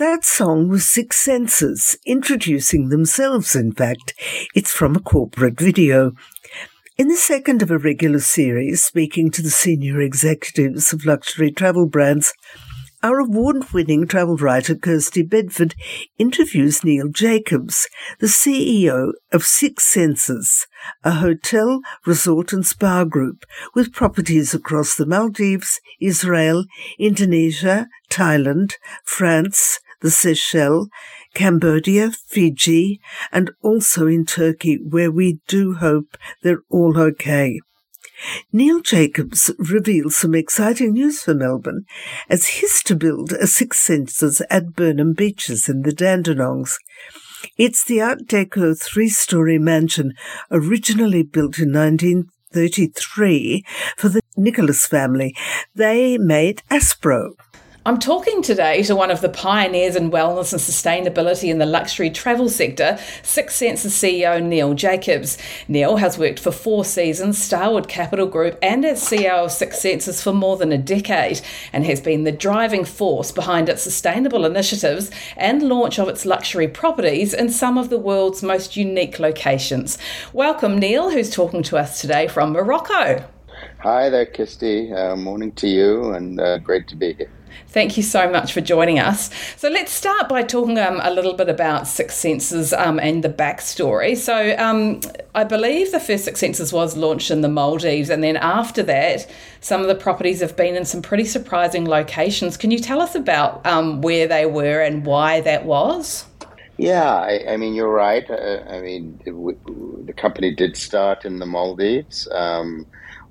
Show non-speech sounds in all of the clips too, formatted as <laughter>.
That song was Six Senses, introducing themselves, in fact. It's from a corporate video. In the second of a regular series, speaking to the senior executives of luxury travel brands, our award winning travel writer Kirstie Bedford interviews Neil Jacobs, the CEO of Six Senses, a hotel, resort, and spa group with properties across the Maldives, Israel, Indonesia, Thailand, France, the Seychelles, Cambodia, Fiji, and also in Turkey, where we do hope they're all okay. Neil Jacobs reveals some exciting news for Melbourne as his to build a Six Senses at Burnham Beeches in the Dandenongs. It's the Art Deco three-story mansion originally built in 1933 for the Nicholas family. They made Aspro. I'm talking today to one of the pioneers in wellness and sustainability in the luxury travel sector, Six Senses CEO Neil Jacobs. Neil has worked for Four Seasons, Starwood Capital Group, and as CEO of Six Senses for more than a decade, and has been the driving force behind its sustainable initiatives and launch of its luxury properties in some of the world's most unique locations. Welcome, Neil, who's talking to us today from Morocco. Hi there, Kirstie. Uh, morning to you, and uh, great to be here. Thank you so much for joining us. So let's start by talking um, a little bit about Six Senses um, and the backstory. So um, I believe the first Six Senses was launched in the Maldives, and then after that, some of the properties have been in some pretty surprising locations. Can you tell us about um, where they were and why that was? Yeah, I, I mean, you're right. Uh, I mean, it, the company did start in the Maldives.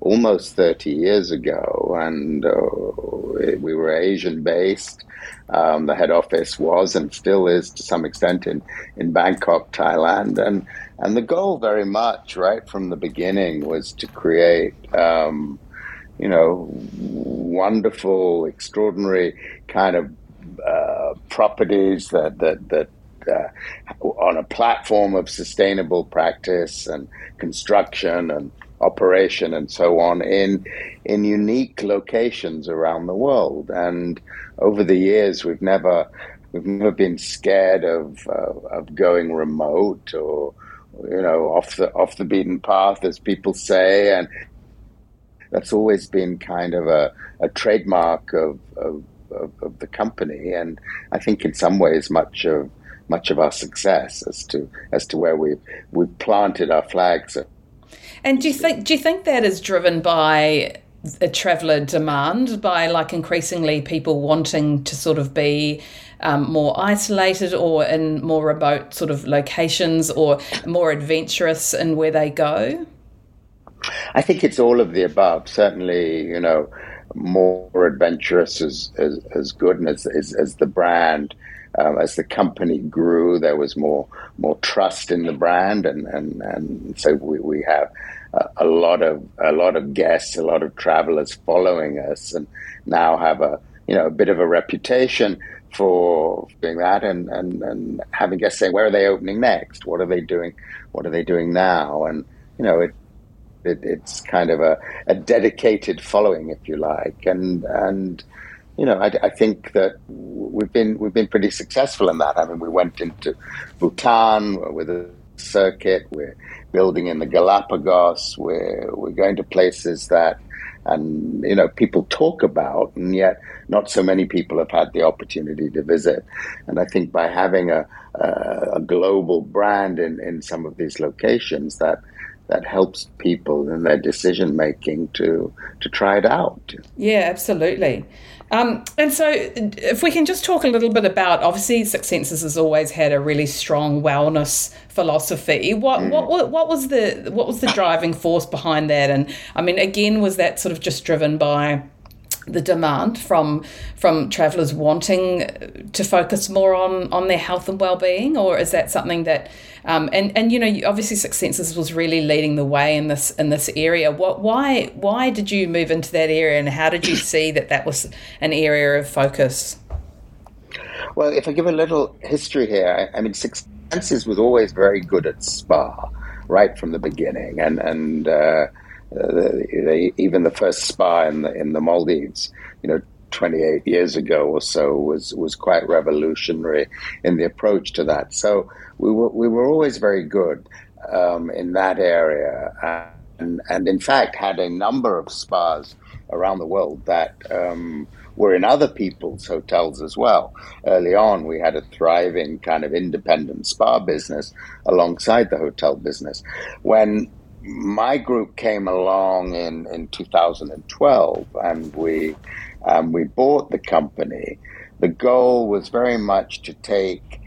Almost 30 years ago, and uh, we were Asian based. Um, the head office was and still is to some extent in, in Bangkok, Thailand. And, and the goal, very much right from the beginning, was to create, um, you know, wonderful, extraordinary kind of uh, properties that, that, that uh, on a platform of sustainable practice and construction and operation and so on in in unique locations around the world. And over the years, we've never we've never been scared of uh, of going remote or you know off the off the beaten path, as people say, and that's always been kind of a, a trademark of, of, of, of the company. And I think in some ways, much of much of our success as to as to where we've we've planted our flags and do you think do you think that is driven by a traveller demand by like increasingly people wanting to sort of be um, more isolated or in more remote sort of locations or more adventurous in where they go? I think it's all of the above. Certainly, you know, more adventurous is, is, is good, and as, as, as the brand, um, as the company grew, there was more more trust in the brand, and and, and so we, we have a, a lot of a lot of guests, a lot of travelers following us, and now have a you know a bit of a reputation for doing that, and and and having guests saying where are they opening next, what are they doing, what are they doing now, and you know it. It, it's kind of a, a dedicated following, if you like, and and you know, I, I, think that we've been we've been pretty successful in that. I mean, we went into Bhutan with a circuit. We're building in the Galapagos. We're we're going to places that, and you know, people talk about, and yet not so many people have had the opportunity to visit. And I think by having a a, a global brand in in some of these locations, that that helps people in their decision making to to try it out. Yeah, absolutely. Um, and so, if we can just talk a little bit about, obviously, Six Senses has always had a really strong wellness philosophy. What, mm. what what was the what was the driving force behind that? And I mean, again, was that sort of just driven by the demand from from travelers wanting to focus more on on their health and well-being or is that something that um, and and you know obviously Six Senses was really leading the way in this in this area. What why why did you move into that area and how did you <coughs> see that that was an area of focus? Well if I give a little history here I, I mean Six Senses was always very good at spa right from the beginning and and uh, uh, even the first spa in the in the Maldives, you know, 28 years ago or so was was quite revolutionary in the approach to that. So we were we were always very good um, in that area, and and in fact had a number of spas around the world that. Um, were in other people's hotels as well. Early on, we had a thriving kind of independent spa business alongside the hotel business. When my group came along in, in 2012 and we um, we bought the company. The goal was very much to take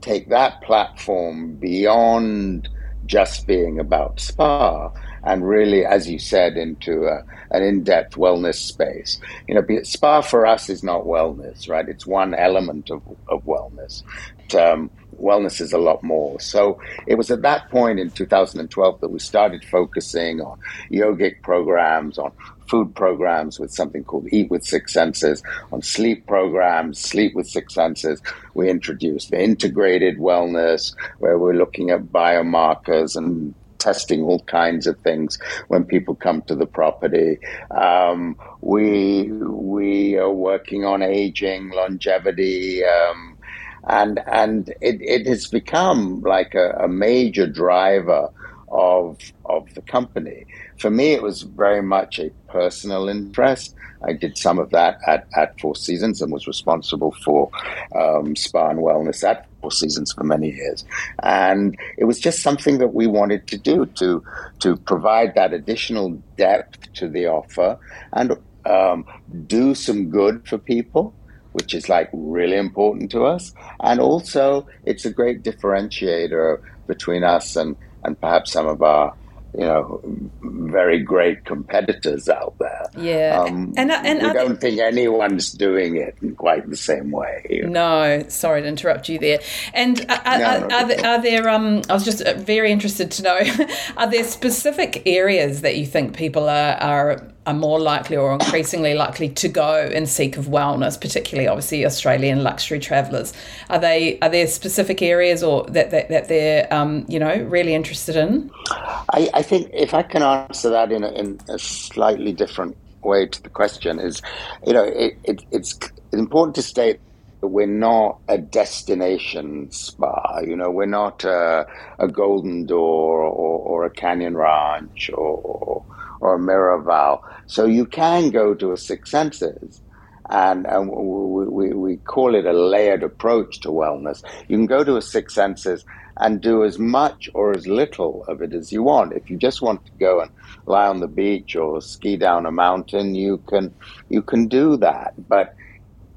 take that platform beyond just being about spa and really, as you said, into a, an in-depth wellness space. You know, spa for us is not wellness, right? It's one element of, of wellness. But, um, wellness is a lot more. So it was at that point in 2012 that we started focusing on yogic programs, on food programs with something called Eat with Six Senses, on sleep programs, Sleep with Six Senses. We introduced the integrated wellness, where we're looking at biomarkers and testing all kinds of things when people come to the property. Um, we we are working on aging, longevity. Um, and and it, it has become like a, a major driver of of the company. For me, it was very much a personal interest. I did some of that at, at Four Seasons and was responsible for um, spa and wellness at Four Seasons for many years. And it was just something that we wanted to do to to provide that additional depth to the offer and um, do some good for people which is like really important to us. And also, it's a great differentiator between us and, and perhaps some of our you know, very great competitors out there. Yeah, um, and and I don't think anyone's doing it in quite the same way. No, sorry to interrupt you there. And are, no, are, no, are, there, are, there, Um, I was just uh, very interested to know: <laughs> are there specific areas that you think people are are are more likely or increasingly likely to go in seek of wellness, particularly obviously Australian luxury travellers? Are they are there specific areas or that that, that they're um, you know really interested in? I, I, think if I can answer that in a, in a slightly different way to the question is, you know, it, it, it's important to state that we're not a destination spa. You know, we're not a, a Golden Door or, or, a Canyon Ranch or, or a Miraval. So you can go to a Six Senses. And, and we, we, we call it a layered approach to wellness. You can go to a Six Senses and do as much or as little of it as you want. If you just want to go and lie on the beach or ski down a mountain, you can you can do that. But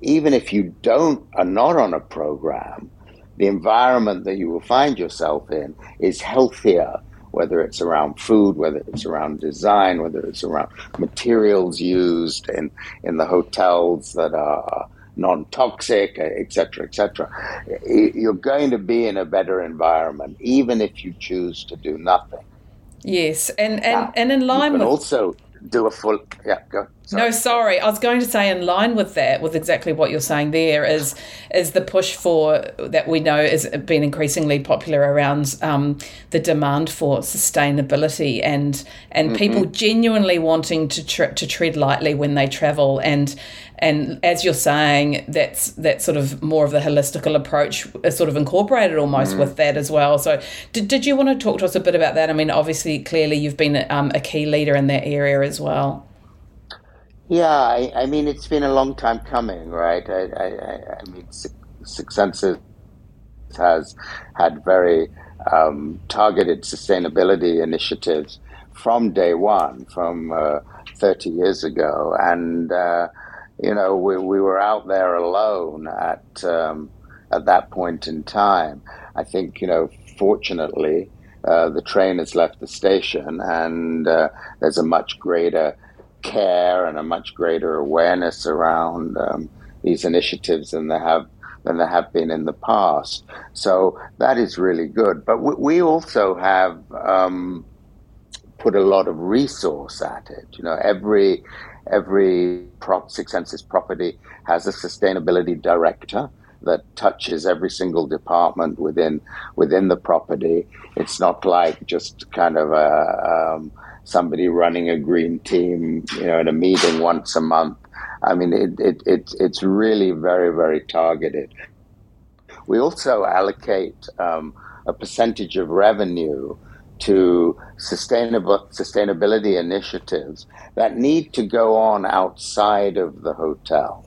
even if you don't are not on a program, the environment that you will find yourself in is healthier whether it's around food, whether it's around design, whether it's around materials used in, in the hotels that are non-toxic, etc., etc. You're going to be in a better environment, even if you choose to do nothing. Yes, and and, now, and in line with also do a full yeah go sorry. no sorry i was going to say in line with that with exactly what you're saying there is is the push for that we know is been increasingly popular around um, the demand for sustainability and and mm-hmm. people genuinely wanting to tre- to tread lightly when they travel and and as you're saying, that's that sort of more of the holistical approach is sort of incorporated almost mm. with that as well. So, did, did you want to talk to us a bit about that? I mean, obviously, clearly, you've been um, a key leader in that area as well. Yeah, I, I, mean, it's been a long time coming, right? I, I, I mean, Six Senses has had very um, targeted sustainability initiatives from day one, from uh, 30 years ago, and uh, you know, we, we were out there alone at um, at that point in time. I think, you know, fortunately, uh, the train has left the station, and uh, there's a much greater care and a much greater awareness around um, these initiatives than there have than there have been in the past. So that is really good. But we, we also have um, put a lot of resource at it. You know, every every prop Six Senses property has a sustainability director that touches every single department within within the property. It's not like just kind of a um, somebody running a green team, you know, in a meeting once a month. I mean, it, it, it it's really very, very targeted. We also allocate um, a percentage of revenue to sustainable sustainability initiatives that need to go on outside of the hotel.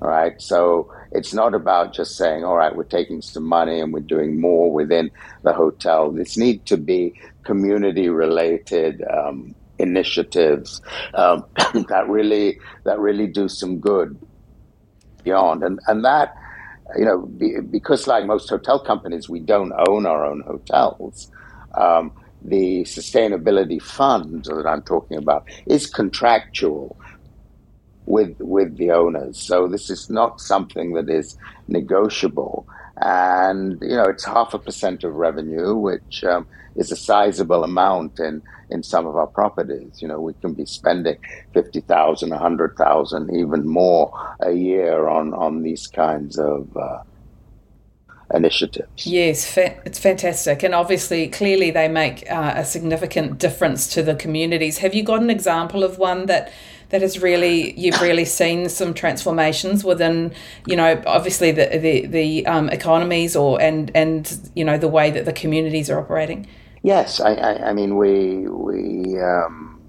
Right. So it's not about just saying, all right, we're taking some money and we're doing more within the hotel. This need to be community related um, initiatives um, <coughs> that really that really do some good beyond and and that you know be, because like most hotel companies we don't own our own hotels um, the sustainability fund that I'm talking about is contractual with with the owners. So this is not something that is negotiable. And you know, it's half a percent of revenue, which um, is a sizable amount in in some of our properties. You know, we can be spending fifty thousand, a hundred thousand, even more a year on on these kinds of uh, initiatives. Yes, fa- it's fantastic. And obviously, clearly, they make uh, a significant difference to the communities. Have you got an example of one that? That has really you've really seen some transformations within you know obviously the the, the um, economies or and and you know the way that the communities are operating. Yes, I, I, I mean we we um,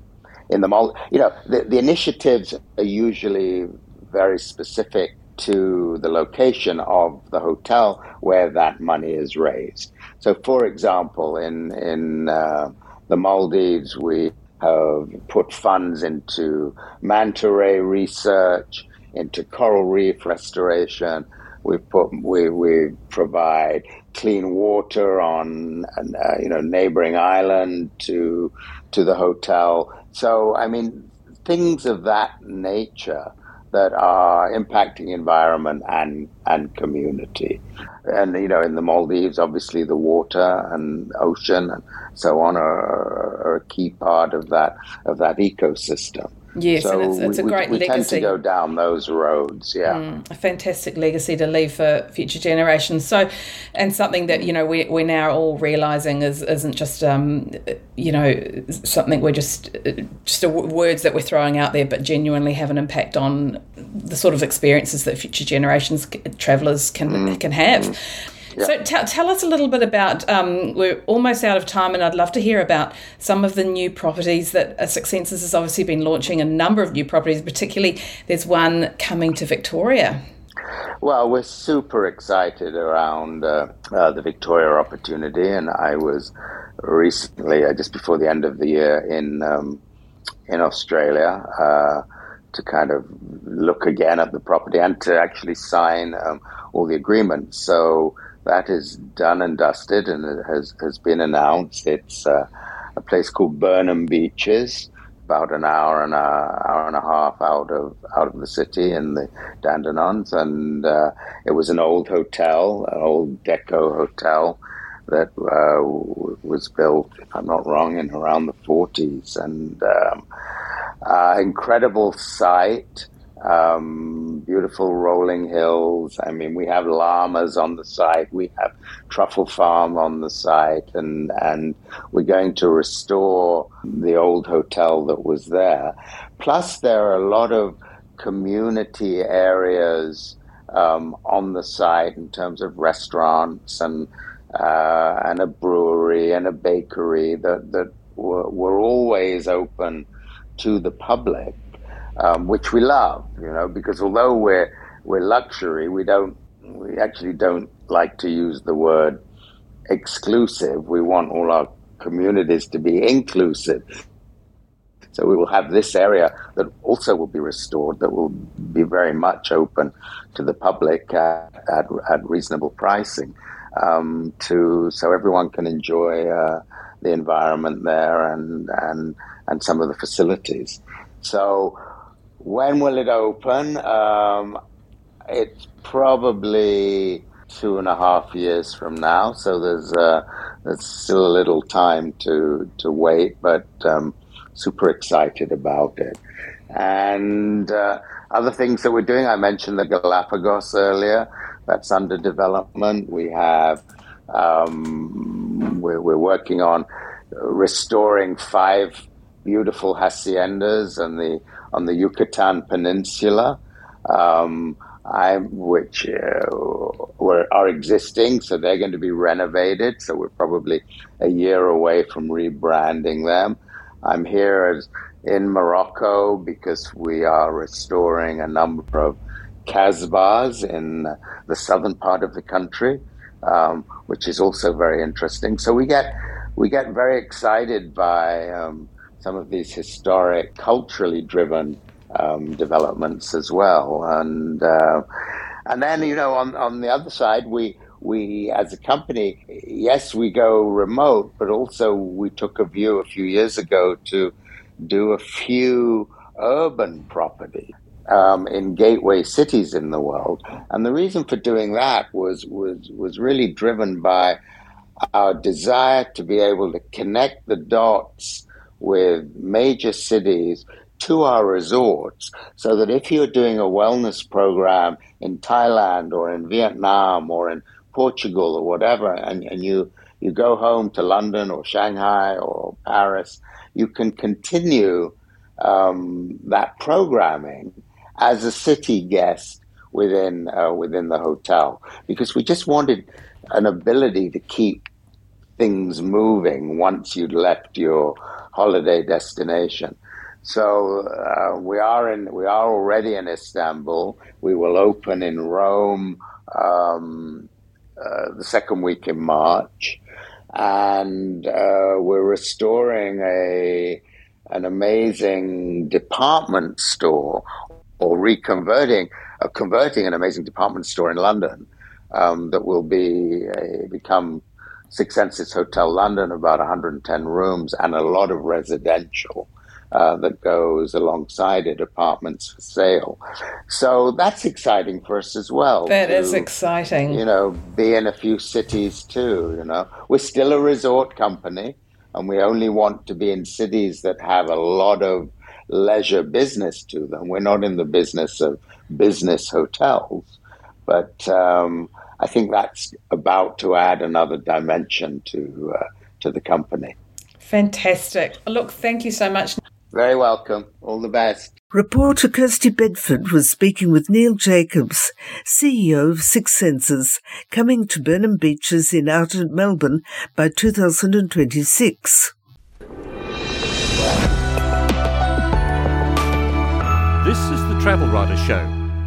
in the mall you know the, the initiatives are usually very specific to the location of the hotel where that money is raised. So, for example, in in uh, the Maldives, we have put funds into manta ray research, into coral reef restoration. We put we we provide clean water on uh, you know neighboring island to to the hotel. So I mean things of that nature that are impacting environment and and community. And you know, in the Maldives, obviously the water and ocean and so on are, are a key part of that of that ecosystem. Yes, so and it's, it's a great we, we legacy. tend to go down those roads, yeah. Mm, a fantastic legacy to leave for future generations. So, and something that you know we we're now all realizing is isn't just um you know something we're just just words that we're throwing out there, but genuinely have an impact on the sort of experiences that future generations travelers can mm. can have. Mm. Yeah. So t- tell us a little bit about. Um, we're almost out of time, and I'd love to hear about some of the new properties that uh, Six Senses has obviously been launching. A number of new properties, particularly there's one coming to Victoria. Well, we're super excited around uh, uh, the Victoria opportunity, and I was recently, uh, just before the end of the year, in um, in Australia uh, to kind of look again at the property and to actually sign um, all the agreements. So that is done and dusted and it has, has been announced. It's uh, a place called Burnham Beeches, about an hour and a hour and a half out of out of the city in the Dandenongs, and uh, it was an old hotel, an old Deco hotel that uh, was built, if I'm not wrong, in around the 40s, and um, uh, incredible site um, beautiful rolling hills. I mean, we have llamas on the site. We have truffle farm on the site, and and we're going to restore the old hotel that was there. Plus, there are a lot of community areas um, on the site in terms of restaurants and uh, and a brewery and a bakery that that were, were always open to the public um, which we love, you know, because although we're we're luxury, we don't we actually don't like to use the word exclusive. We want all our communities to be inclusive. So we will have this area that also will be restored, that will be very much open to the public at, at, at reasonable pricing, um, to so everyone can enjoy uh, the environment there and and and some of the facilities. So when will it open? Um, it's probably two and a half years from now, so there's uh, there's still a little time to to wait, but um, super excited about it. And uh, other things that we're doing, I mentioned the Galapagos earlier. That's under development. We have um, we're, we're working on restoring five beautiful haciendas and the on the Yucatan Peninsula, um, which uh, were, are existing, so they're going to be renovated. So we're probably a year away from rebranding them. I'm here as, in Morocco because we are restoring a number of kasbahs in the southern part of the country, um, which is also very interesting. So we get we get very excited by um, some of these historic, culturally driven um, developments as well. And uh, and then you know on on the other side we we as a company yes we go remote but also we took a view a few years ago to do a few urban property um, in gateway cities in the world and the reason for doing that was was was really driven by our desire to be able to connect the dots with major cities to our resorts so that if you're doing a wellness program in Thailand or in Vietnam or in Portugal or whatever, and, and you, you go home to London or Shanghai or Paris, you can continue um, that programming as a city guest within uh, within the hotel because we just wanted an ability to keep things moving once you'd left your holiday destination. So uh, we are in we are already in Istanbul. We will open in Rome um, uh, the second week in March, and uh, we're restoring a an amazing department store or reconverting uh, converting an amazing department store in London um, that will be become Six Senses Hotel London, about 110 rooms and a lot of residential. Uh, that goes alongside it, apartments for sale. So that's exciting for us as well. That to, is exciting. You know, be in a few cities too. You know, we're still a resort company, and we only want to be in cities that have a lot of leisure business to them. We're not in the business of business hotels, but um, I think that's about to add another dimension to uh, to the company. Fantastic. Look, thank you so much. Very welcome. All the best. Reporter Kirstie Bedford was speaking with Neil Jacobs, CEO of Six Senses, coming to Burnham Beeches in outer Melbourne by 2026. This is the Travel Writer Show